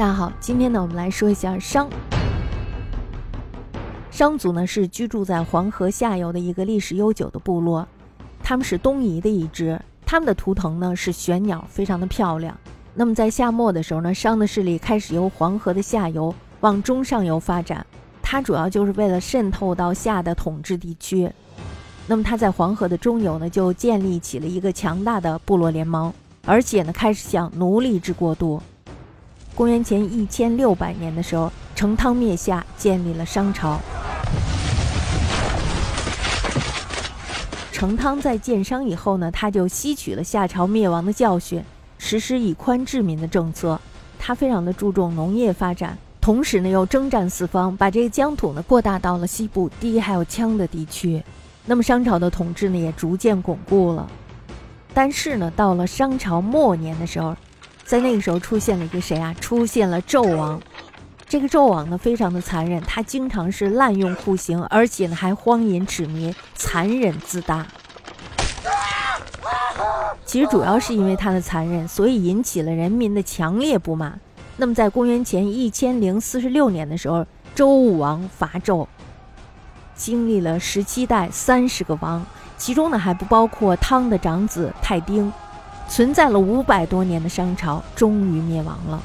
大家好，今天呢，我们来说一下商。商族呢是居住在黄河下游的一个历史悠久的部落，他们是东夷的一支，他们的图腾呢是玄鸟，非常的漂亮。那么在夏末的时候呢，商的势力开始由黄河的下游往中上游发展，它主要就是为了渗透到夏的统治地区。那么它在黄河的中游呢，就建立起了一个强大的部落联盟，而且呢开始向奴隶制过渡。公元前一千六百年的时候，成汤灭夏，建立了商朝。成汤在建商以后呢，他就吸取了夏朝灭亡的教训，实施以宽治民的政策。他非常的注重农业发展，同时呢又征战四方，把这个疆土呢扩大到了西部低还有羌的地区。那么商朝的统治呢也逐渐巩固了。但是呢，到了商朝末年的时候。在那个时候出现了一个谁啊？出现了纣王。这个纣王呢，非常的残忍，他经常是滥用酷刑，而且呢还荒淫痴迷，残忍自大。其实主要是因为他的残忍，所以引起了人民的强烈不满。那么在公元前一千零四十六年的时候，周武王伐纣，经历了十七代三十个王，其中呢还不包括汤的长子太丁。存在了五百多年的商朝终于灭亡了。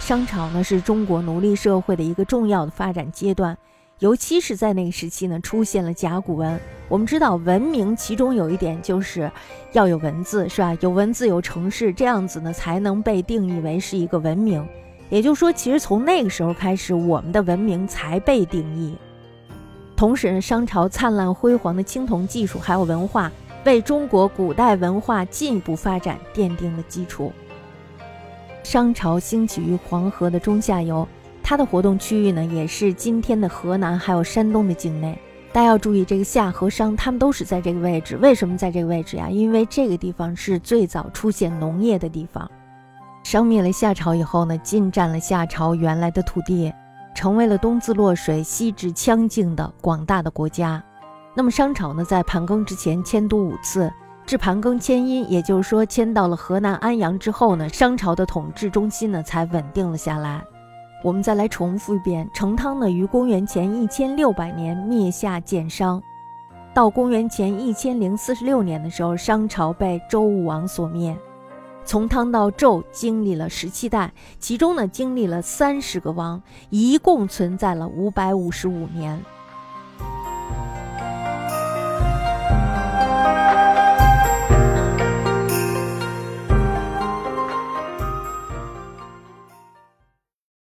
商朝呢是中国奴隶社会的一个重要的发展阶段，尤其是在那个时期呢出现了甲骨文。我们知道文明其中有一点就是要有文字，是吧？有文字有城市，这样子呢才能被定义为是一个文明。也就是说，其实从那个时候开始，我们的文明才被定义。同时，商朝灿烂辉煌的青铜技术还有文化，为中国古代文化进一步发展奠定了基础。商朝兴起于黄河的中下游，它的活动区域呢，也是今天的河南还有山东的境内。大家要注意，这个夏和商，他们都是在这个位置。为什么在这个位置呀？因为这个地方是最早出现农业的地方。商灭了夏朝以后呢，进占了夏朝原来的土地。成为了东自洛水、西至羌境的广大的国家。那么商朝呢，在盘庚之前迁都五次，至盘庚迁殷，也就是说迁到了河南安阳之后呢，商朝的统治中心呢才稳定了下来。我们再来重复一遍：成汤呢于公元前一千六百年灭夏建商，到公元前一千零四十六年的时候，商朝被周武王所灭。从汤到纣经历了十七代，其中呢经历了三十个王，一共存在了五百五十五年。